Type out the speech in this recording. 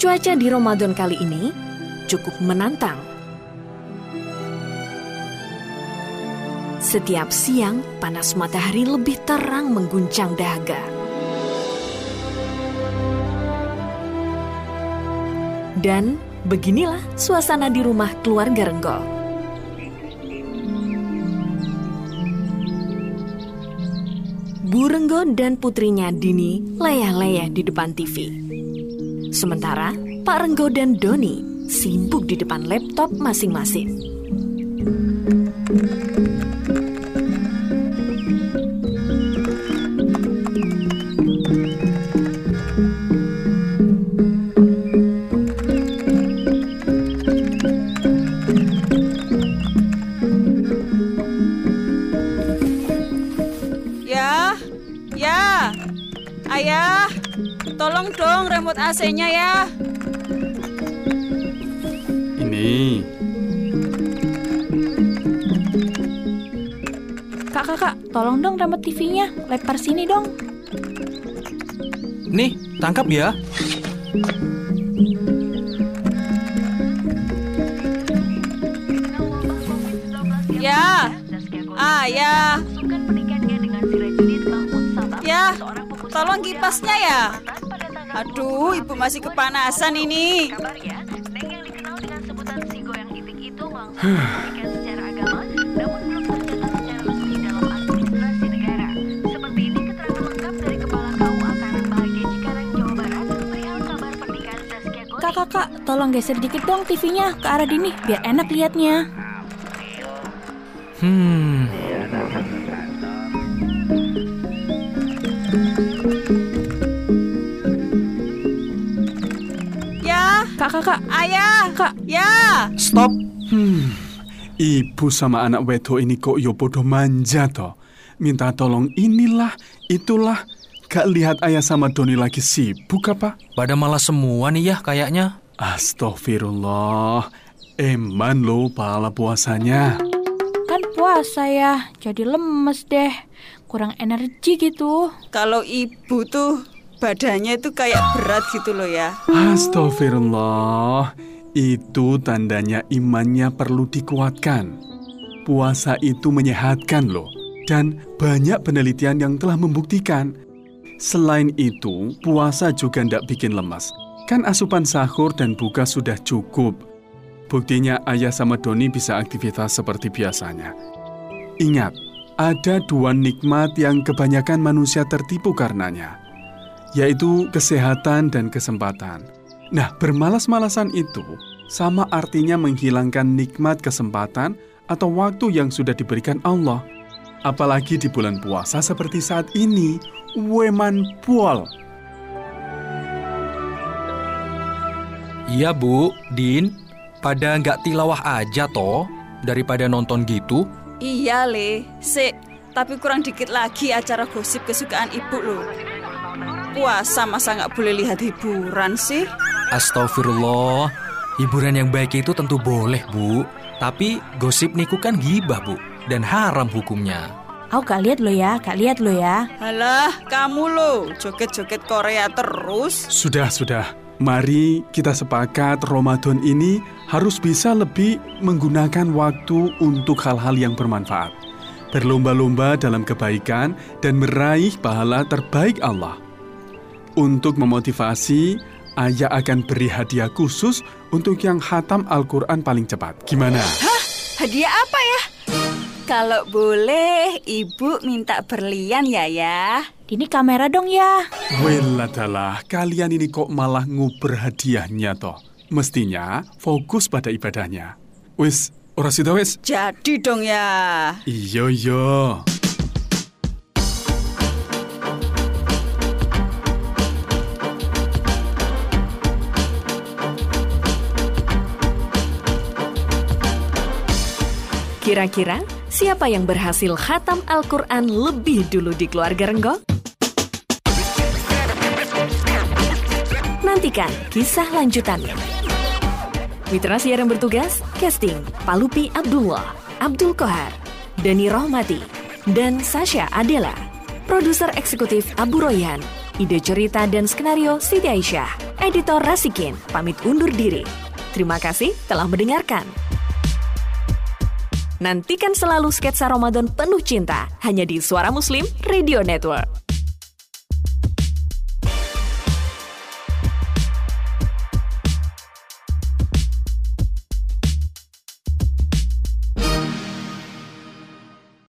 Cuaca di Ramadan kali ini cukup menantang. Setiap siang, panas matahari lebih terang mengguncang dahaga. Dan beginilah suasana di rumah keluarga Renggol. Bu Renggo dan putrinya Dini leyah-leyah di depan TV. Sementara Pak Renggo dan Doni sibuk di depan laptop masing-masing. Tolong dong remote AC-nya ya. Ini, Kak, kakak, tolong dong remote TV-nya. Lempar sini dong. Nih, tangkap ya. Ya, ayah, ya, tolong kipasnya ya. Aduh, ibu masih kepanasan ini. Kak, kakak, tolong geser dikit dong TV-nya ke arah Dini, biar enak liatnya. Hmm, kakak, ayah, kak, ya. stop. hmm, ibu sama anak wedo ini kok yo bodoh manja toh. Minta tolong inilah, itulah. Gak lihat ayah sama Doni lagi sibuk apa? Pada malas semua nih ya kayaknya. Astagfirullah. Eman lo pahala puasanya. kan puasa ya, jadi lemes deh. Kurang energi gitu. Kalau ibu tuh badannya itu kayak berat gitu loh ya. Astagfirullah. Itu tandanya imannya perlu dikuatkan. Puasa itu menyehatkan loh. Dan banyak penelitian yang telah membuktikan. Selain itu, puasa juga tidak bikin lemas. Kan asupan sahur dan buka sudah cukup. Buktinya ayah sama Doni bisa aktivitas seperti biasanya. Ingat, ada dua nikmat yang kebanyakan manusia tertipu karenanya, yaitu kesehatan dan kesempatan. Nah, bermalas-malasan itu sama artinya menghilangkan nikmat kesempatan atau waktu yang sudah diberikan Allah. Apalagi di bulan puasa seperti saat ini, weman pual. Iya bu, Din. Pada nggak tilawah aja toh daripada nonton gitu. Iya, Le. Sik, tapi kurang dikit lagi acara gosip kesukaan ibu loh. Puasa masa nggak boleh lihat hiburan sih? Astagfirullah. Hiburan yang baik itu tentu boleh bu. Tapi gosip niku kan gibah bu. Dan haram hukumnya. Aku gak lihat lo ya, gak lihat lo ya. Halah, kamu loh, joget-joget Korea terus. Sudah, sudah. Mari kita sepakat Ramadan ini harus bisa lebih menggunakan waktu untuk hal-hal yang bermanfaat. Berlomba-lomba dalam kebaikan dan meraih pahala terbaik Allah. Untuk memotivasi, Ayah akan beri hadiah khusus untuk yang hatam Al-Quran paling cepat. Gimana? Hadiah apa ya? Kalau boleh, ibu minta berlian ya ya. Dini kamera dong ya. Weladalah, kalian ini kok malah nguber hadiahnya toh. Mestinya fokus pada ibadahnya. Wis, ora sida wis. Jadi dong ya. Iya, iya. Kira-kira siapa yang berhasil khatam Al-Quran lebih dulu di keluarga Renggo? Nantikan kisah lanjutannya. Mitra siar yang bertugas, casting Palupi Abdullah, Abdul Kohar, Dani Rohmati, dan Sasha Adela. Produser eksekutif Abu Royan, Ide cerita dan skenario Siti Aisyah. Editor Rasikin, pamit undur diri. Terima kasih telah mendengarkan. Nantikan selalu sketsa Ramadan penuh cinta hanya di Suara Muslim Radio Network.